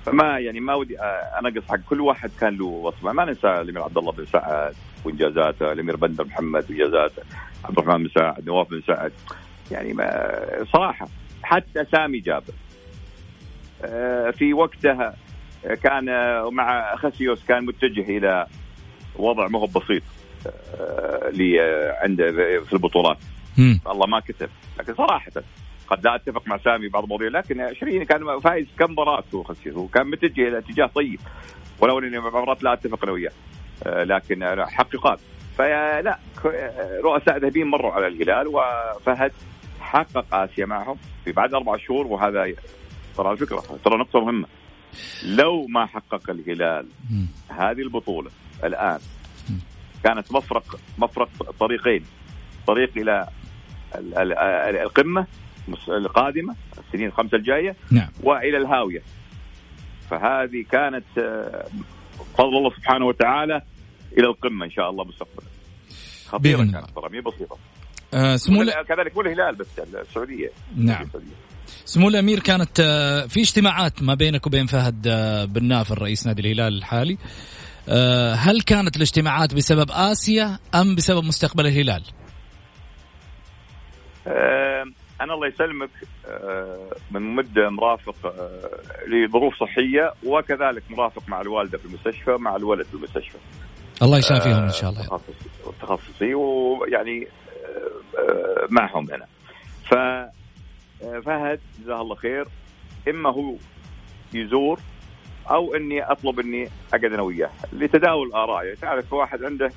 فما يعني ما ودي أنقص حق كل واحد كان له بصمة. ما ننسى الأمير عبد الله بن سعد وانجازاته الأمير بندر محمد وانجازاته عبد الرحمن بن سعد نواف بن سعد. يعني ما صراحة حتى سامي جابر. آه، في وقتها كان مع خسيوس كان متجه إلى وضع ما هو بسيط آه، عنده في البطولات. الله ما كتب لكن صراحة قد لا أتفق مع سامي بعض المواضيع لكن 20 كان فايز كم مباراة هو خسيوس وكان متجه إلى اتجاه طيب ولو إني مرات لا أتفق أنا وياه. آه، لكن حقيقات فلا رؤساء ذهبيين مروا على الهلال وفهد حقق آسيا معهم في بعد أربع شهور وهذا ترى على فكرة ترى نقطة مهمة. لو ما حقق الهلال هذه البطولة الآن كانت مفرق مفرق طريقين. طريق إلى القمة القادمة السنين الخمسة الجاية نعم. وإلى الهاوية. فهذه كانت آه، فضل الله سبحانه وتعالى إلى القمة إن شاء الله مستقبلا. خطيرة كانت ترى بسيطة. آه سمو كذلك مو الهلال بس السعودية. نعم. سمو الأمير كانت آه، في اجتماعات ما بينك وبين فهد آه، بن نافر رئيس نادي الهلال الحالي آه، هل كانت الاجتماعات بسبب آسيا أم بسبب مستقبل الهلال؟ أنا الله يسلمك من مدة مرافق لظروف صحية وكذلك مرافق مع الوالدة في المستشفى مع الولد في المستشفى. الله يشافيهم إن شاء الله. تخصصي ويعني معهم هنا. ف فهد جزاه الله خير. إما هو يزور أو إني أطلب إني أقعد أنا وياه. لتداول الاراء يعني تعرف واحد عنده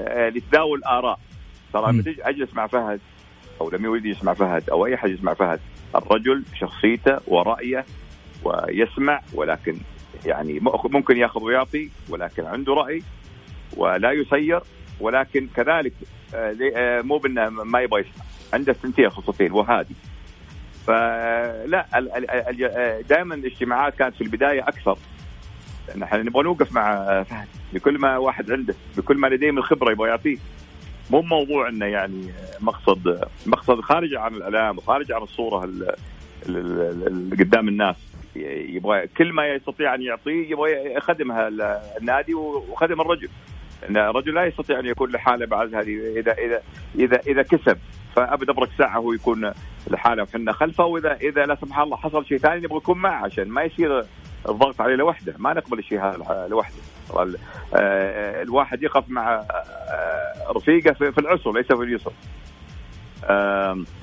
آه، لتداول الاراء ترى لما تجي أجلس مع فهد أو لما يريد يسمع فهد أو أي حد يسمع فهد الرجل شخصيته ورأيه ويسمع ولكن يعني ممكن يأخذ ويعطي ولكن عنده رأي ولا يسير ولكن كذلك آه، آه، مو بأنه ما يبغى يسمع. عنده ثنتين خصوصين وهادي فلا دائما الاجتماعات كانت في البداية أكثر. إحنا نبغى نوقف مع فهد بكل ما واحد عنده بكل ما لديه من خبرة يبغى يعطيه. مو موضوع إنه يعني مقصد مقصد خارج عن الاعلام وخارج عن الصورة اللي قدام الناس. يبغى كل ما يستطيع أن يعطيه يبغى يخدمها النادي وخدم الرجل. إن الرجل لا يستطيع أن يكون لحاله بعد هذه إذا إذا إذا إذا كسب. فأبد أبرك ساعة هو يكون لحاله وحنا خلفه واذا اذا لا سمح الله حصل شيء ثاني نبغى نكون معه عشان ما يصير الضغط عليه لوحده. ما نقبل الشيء هذا لوحده. آه، الواحد يقف مع آه، رفيقه في العسر ليس في اليسر.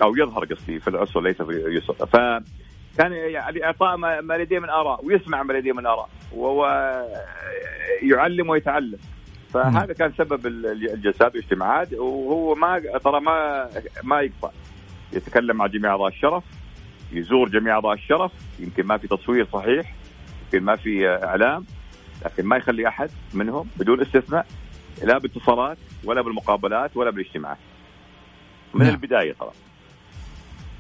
أو يظهر قصدي في العسر ليس في اليسر. ف كان يعني إعطاء ما لديه من آراء ويسمع ما لديه من آراء وهو يعلم ويتعلم. فهذا كان سبب الجلسات والاجتماعات وهو ما ترى ما ما يقطع يتكلم مع جميع أعضاء الشرف يزور جميع أعضاء الشرف يمكن ما في تصوير صحيح يمكن ما في إعلام لكن ما يخلي أحد منهم بدون استثناء لا باتصالات ولا بالمقابلات ولا بالاجتماعات. من نعم. البداية طبعا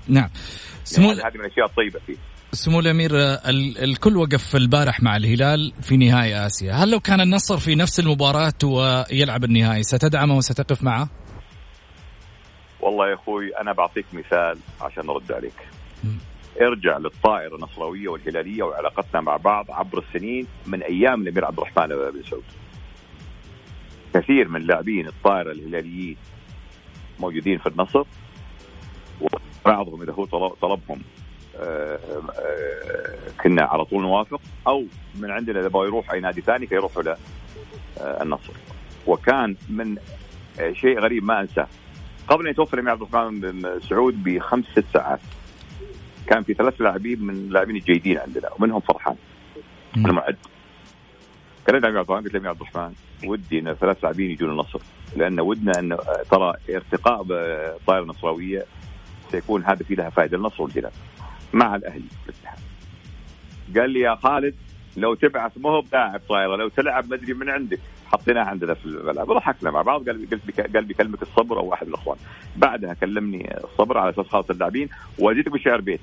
نعم. سمو يعني هذه من الأشياء الطيبة فيه. سمو الأمير الكل وقف البارح مع الهلال في نهائي آسيا، هل لو كان النصر في نفس المباراة ويلعب النهائي ستدعمه وستقف معه؟ والله يا أخوي أنا بعطيك مثال عشان ارد عليك. ارجع للطائرة النصراوية والهلالية وعلاقتنا مع بعض عبر السنين من أيام الأمير عبد الرحمن بن سعود. كثير من لاعبين الطائرة الهلاليين موجودين في النصر وبعضهم إذا هو طلبهم آه، آه، كنا على طول نوافق أو من عندنا إذا يروح أي نادي ثاني فيروحوا للنصر وكان من شيء غريب ما أنساه قبل أن يتوفر الامير عبد الرحمن بن سعود بخمس ست ساعات. كان في ثلاث لاعبين من اللاعبين الجيدين عندنا ومنهم فرحان. المعد كلمت عبد الرحمن قلت الامير عبد الرحمن ودي إن ثلاث لاعبين يجون النصر. لأن ودنا إن ترى ارتقاء بالطائره النصراويه سيكون هذا في لها فائدة للنصر والهلال. مع الأهلي. في الاتحاد قال لي يا خالد لو تبعث ما هو بلاعب طايره لو تلعب ما أدري من عندك. حطيناه عندنا في الملعب. ضحكنا مع بعض قال قال بيكلمك الصبر أو واحد من الإخوان. بعدها كلمني الصبر على أساس خلاص اللاعبين وازيدك بشعر بيت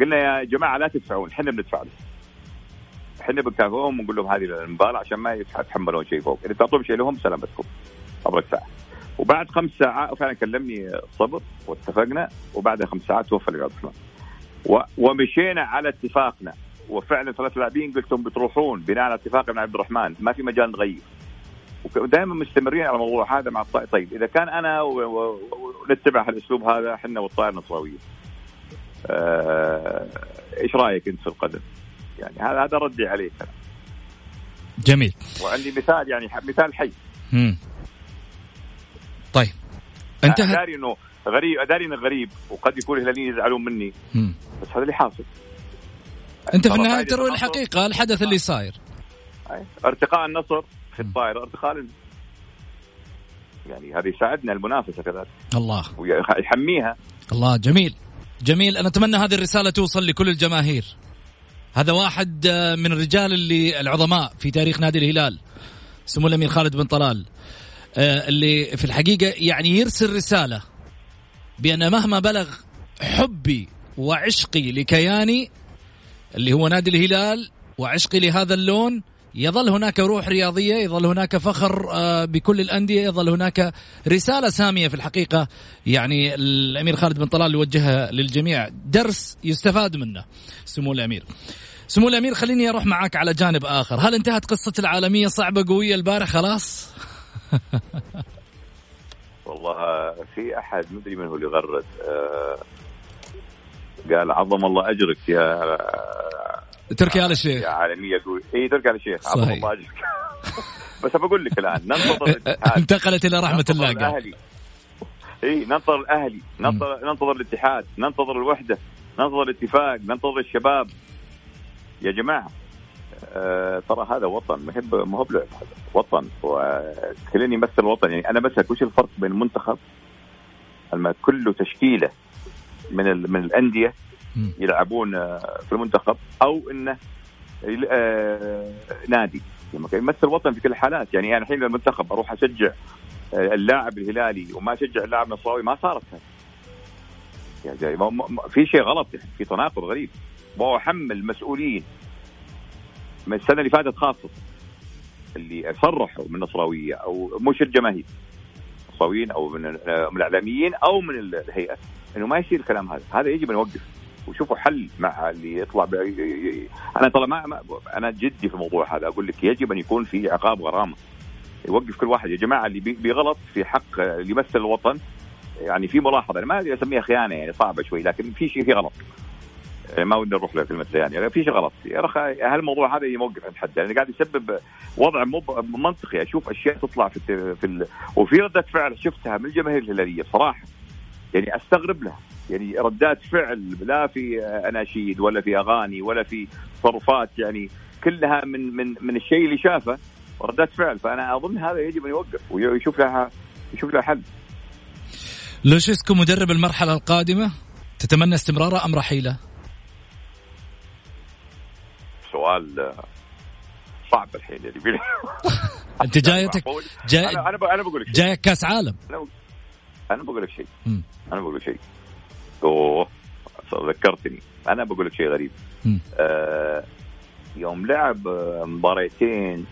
قلنا يا جماعة لا تدفعون إحنا بندفع له إحنا بنكافئهم ونقول لهم هذه المباراة عشان ما يتحملون شيء فوق. إذا تعطوهم شيء لهم سلامتكم. أبغى ساعه وبعد خمس ساعات فعلا كلمني صبر واتفقنا. وبعدها خمس ساعات توفى الرحمن ومشينا على اتفاقنا. وفعلا ثلاث لاعبين قلت لهم بتروحون بناء على اتفاقنا مع عبد الرحمن ما في مجال نغير ودائما مستمرين على الموضوع هذا مع الطائر طيب إذا كان أنا ونتبع الاسلوب هذا إحنا والطائر نصراويه آه إيش رأيك أنت في القدم؟ يعني هذا هذا ردي عليك أنا. جميل وعندي مثال يعني مثال حي مم. طيب انت داري إنه غريب داري إنه غريب وقد يكون الهلاليين يزعلون مني مم. بس هذا اللي حاصل أنت في النهاية تروي الحقيقة الحدث اللي صاير. ارتقاء النصر في الطائرة ارتقاء يعني هذا يساعدنا المنافسة كذلك. الله. ويحميها. الله جميل. جميل أنا أتمنى هذه الرسالة توصل لكل الجماهير. هذا واحد آه، من الرجال اللي العظماء في تاريخ نادي الهلال سمو الأمير خالد بن طلال آه، اللي في الحقيقة يعني يرسل رسالة بأن مهما بلغ حبي وعشقي لكياني اللي هو نادي الهلال وعشقي لهذا اللون يظل هناك روح رياضية يظل هناك فخر آه، بكل الأندية يظل هناك رسالة سامية في الحقيقة. يعني الأمير خالد بن طلال يوجهها للجميع. درس يستفاد منه سمو الأمير. سمو الأمير خليني أروح معك على جانب آخر. هل انتهت قصة العالمية صعبة قوية البارح؟ خلاص. والله في أحد مدري من هو اللي غرد آه، قال عظم الله أجرك يا تركي آل الشيخ. يا عالميه قوي إي تركي آل الشيخ عظم الله أجرك. بس بقول لك الآن ننتظر انتقلت إلى رحمة الله الأهلي. إي ننتظر الأهلي ننتظر ننتظر الاتحاد ننتظر الوحدة ننتظر الاتفاق ننتظر الشباب. يا جماعة آه ترى هذا وطن ما هو ما هو بلعب هذا وطن. وكلني يمثل الوطن يعني أنا بسألك وش الفرق بين المنتخب لما كله تشكيلة من من الأندية يلعبون آه، في المنتخب أو إنه آه، نادي. يمثل وطن في كل الحالات. يعني أنا الحين المنتخب أروح أشجع آه، اللاعب الهلالي وما أشجع اللاعب النصراوي ما صارت يعني في شيء غلط يعني في تناقض غريب. واحمل المسؤولين من السنة اللي فاتت خاصة اللي صرحوا من النصراوية أو مش الجماهير. نصراويين أو من الإعلاميين أو من الهيئة. إنه ما يصير الكلام هذا. هذا يجب ان يوقف وشوفوا حل مع اللي يطلع ب... أنا طبعا ما... أنا جدي في الموضوع هذا. أقول لك يجب أن يكون في عقاب غرامة. يوقف كل واحد يا جماعة اللي بيغلط في حق اللي يمثل الوطن. يعني في ملاحظة أنا ما أسميها خيانة يعني صعبة شوي لكن في شيء في غلط. يعني ما ودي نروح لكلمة يعني في شيء غلط. يا أخي هالموضوع هذا يوقف عند حد. يعني قاعد يسبب وضع مو منطقي. أشوف أشياء تطلع في في ال... وفي ردة فعل شفتها من الجماهير الهلالية بصراحة. يعني أستغرب لها يعني ردات فعل لا في أناشيد ولا في أغاني ولا في تصرفات يعني كلها من من من الشيء اللي شافه ردات فعل. فأنا أظن هذا يجب أن يوقف ويشوف لها يشوف لها حل. لوشيسكو مدرب المرحلة القادمة تتمنى استمراره أم رحيله؟ سؤال صعب الحين يعني. أنت جايتك جاي أنا أنا بقول لك. جايك كأس عالم. أنا بقول لك شيء أنا بقول لك شيء. اوه ذكرتني. أنا بقول لك شيء غريب. آه يوم لعب مباريتين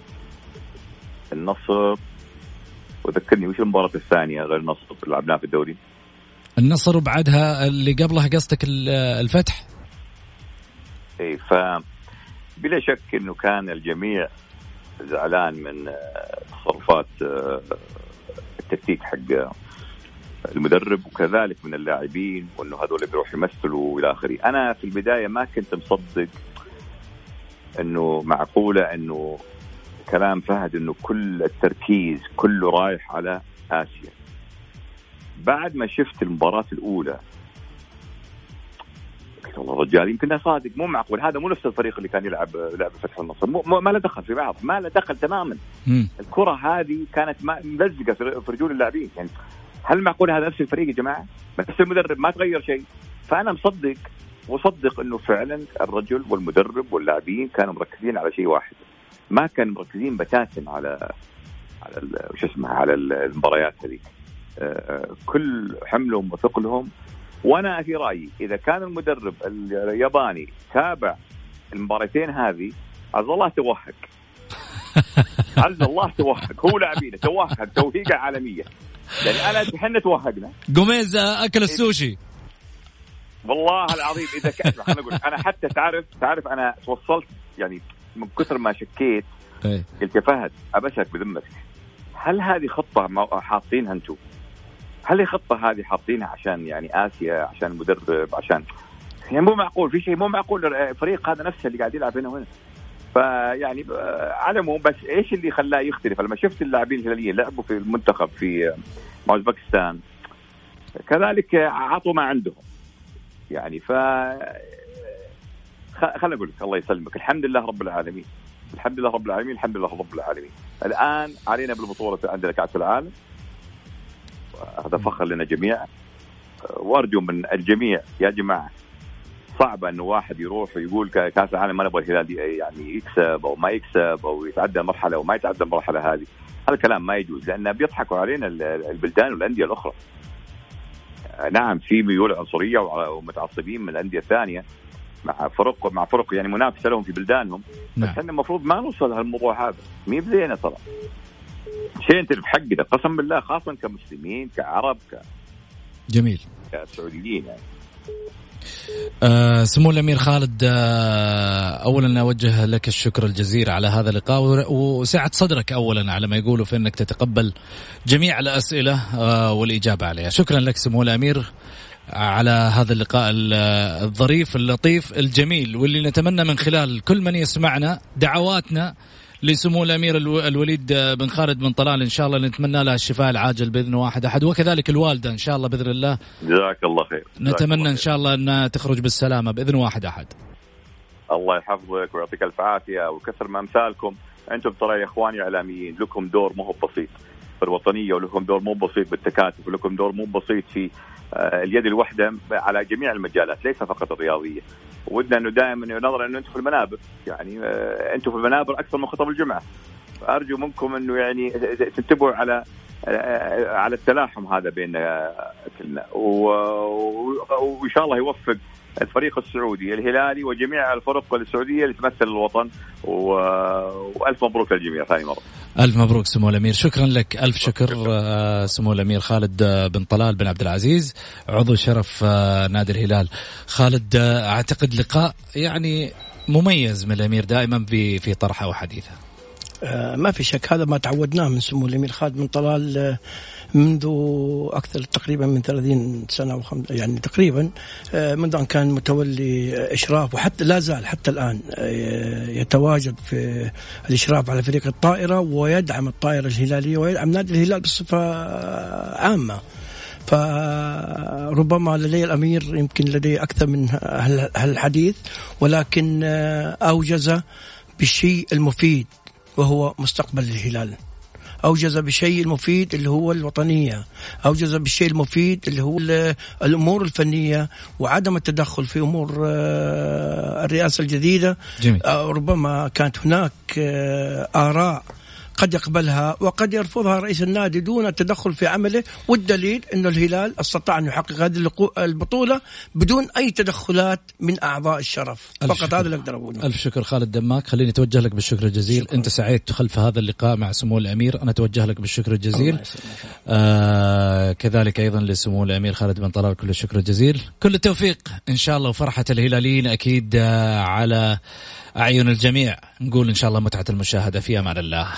النصر وذكرني وش المباراة الثانية غير النصر اللي لعبناها في الدوري؟ النصر وبعدها اللي قبلها قصدك الفتح؟ اي ف بلا شك إنه كان الجميع زعلان من تصرفات آه، التكتيك حق المدرب وكذلك من اللاعبين وإنه هذول بيروحوا يمثلوا والى آخره، أنا في البداية ما كنت مصدق إنه معقولة إنه كلام فهد إنه كل التركيز كله رايح على آسيا. بعد ما شفت المباراة الأولى قلت والله الرجال يمكن صادق مو معقول هذا مو نفس الفريق اللي كان يلعب لعب فتح النصر مو ما له دخل في بعض ما له دخل تماما. الكرة هذه كانت ملزقة في رجول اللاعبين يعني هل معقول هذا نفس الفريق يا جماعة؟ نفس المدرب ما تغير شيء. فأنا مصدق وصدق إنه فعلا الرجل والمدرب واللاعبين كانوا مركزين على شيء واحد. ما كانوا مركزين بتاتا على على وش اسمه على المباريات هذيك آه، كل حملهم وثقلهم. وأنا في رأيي إذا كان المدرب الياباني تابع المباراتين هذه عز الله توهق عز الله توهق هو لاعبينه توهق توهيقه عالمية. يعني أنا إحنا توهقنا. جوميز أكل السوشي. والله العظيم إذا كان أنا أقول أنا حتى تعرف تعرف أنا توصلت يعني من كثر ما شكيت إيه. قلت يا فهد أبشرك بذمتك. هل هذه خطة حاطينها أنتم؟ هل الخطه هذه حاطينها عشان يعني آسيا عشان مدرب عشان يعني مو معقول في شيء مو معقول الفريق هذا نفسه اللي قاعد يلعب هنا وهنا. فيعني ب- على العموم بس إيش اللي خلاه يختلف؟ لما شفت اللاعبين الهلاليين لعبوا في المنتخب في مع أوزبكستان كذلك عطوا ما عندهم. يعني ف خليني أقول لك الله يسلمك. الحمد لله رب العالمين. الحمد لله رب العالمين الحمد لله رب العالمين. الآن علينا بالبطولة عندنا كأس العالم. هذا فخر لنا جميعا وأرجو من الجميع يا جماعة صعب إنه واحد يروح ويقول كأس العالم ما نبغى الهلال يعني يكسب أو ما يكسب أو يتعدى مرحله أو ما يتعدى المرحلة هذه. هذا الكلام ما يجوز لأن بيضحكوا علينا ال- البلدان والأندية الأخرى. نعم في ميول عنصرية ومتعصبين من الأندية الثانية مع فرق مع فرق يعني منافسة لهم في بلدانهم. بس نعم إحنا المفروض ما نوصل لهالموضوع هذا. مين بزينا ترى. شيء أنت بحقنا قسم بالله خاصة كمسلمين كعرب ك- جميل. كسعوديين يعني. آه سمو الأمير خالد آه اولا أوجه لك الشكر الجزيل على هذا اللقاء وسعة صدرك اولا على ما يقولوا في إنك تتقبل جميع الأسئلة آه والإجابة عليها. شكرا لك سمو الأمير على هذا اللقاء ال- الظريف اللطيف الجميل واللي نتمنى من خلال كل من يسمعنا دعواتنا لسمو الأمير الو- الوليد بن خالد بن طلال. إن شاء الله نتمنى له الشفاء العاجل بإذن واحد أحد وكذلك الوالدة إن شاء الله بإذن الله. جزاك الله خير. نتمنى الله إن. شاء الله انها تخرج بالسلامة بإذن واحد أحد. الله يحفظك ويعطيك الف عافية وكثر من أمثالكم. أنتم ترى يا إخواني إعلاميين لكم دور مو هو بسيط. في الوطنية ولكم دور مو بسيط بالتكاتف ولكم دور مو بسيط في آه، اليد الواحده على جميع المجالات ليس فقط الرياضية ودنا إنه دائما نظرا إنه أنتم في المنابر يعني آه، أنتم في المنابر أكثر من خطب الجمعة أرجو منكم إنه يعني تنتبهوا على آه، على التلاحم هذا بين كلنا وإن شاء الله يوفق الفريق السعودي الهلالي وجميع الفرق السعودية اللي تمثل الوطن. وألف مبروك للجميع ثاني مرة. ألف مبروك سمو الأمير. شكرا لك. ألف شكر آه، سمو الأمير خالد آه، بن طلال بن عبد العزيز. عضو شرف آه، نادي الهلال خالد أعتقد لقاء يعني مميز من الأمير دائما في في طرحه وحديثه. ما في شك هذا ما تعودناه من سمو الأمير خالد بن طلال آه، منذ أكثر تقريبا من 30 سنة وخم... يعني تقريبا آه، منذ أن كان متولي آه، إشراف وحتى لا زال حتى الآن آه، يتواجد في الإشراف على فريق الطائرة ويدعم الطائرة الهلالية ويدعم نادي الهلال بصفة آه، عامة. فربما لدي الأمير يمكن لدي أكثر من هال- هالحديث ولكن آه، أوجز بالشيء المفيد. وهو مستقبل الهلال. أوجز بالشيء المفيد اللي هو الوطنية. أوجز بالشيء المفيد اللي هو ال- الأمور الفنية وعدم التدخل في أمور آه، الرئاسة الجديدة. جميل. آه، ربما كانت هناك آه، آراء قد يقبلها وقد يرفضها رئيس النادي دون التدخل في عمله والدليل أن الهلال استطاع أن يحقق هذه البطولة بدون أي تدخلات من أعضاء الشرف. ألف فقط شكر. هذا اللي أقدر أقوله. ألف شكر خالد دماك. خليني أتوجه لك بالشكر الجزيل. شكراً. أنت سعيت خلف هذا اللقاء مع سمو الأمير. أنا أتوجه لك بالشكر الجزيل. آه كذلك أيضا لسمو الأمير خالد بن طلال كل الشكر الجزيل. كل التوفيق إن شاء الله وفرحة الهلاليين أكيد آه على أعين الجميع. نقول إن شاء الله متعة المشاهدة. في أمان الله.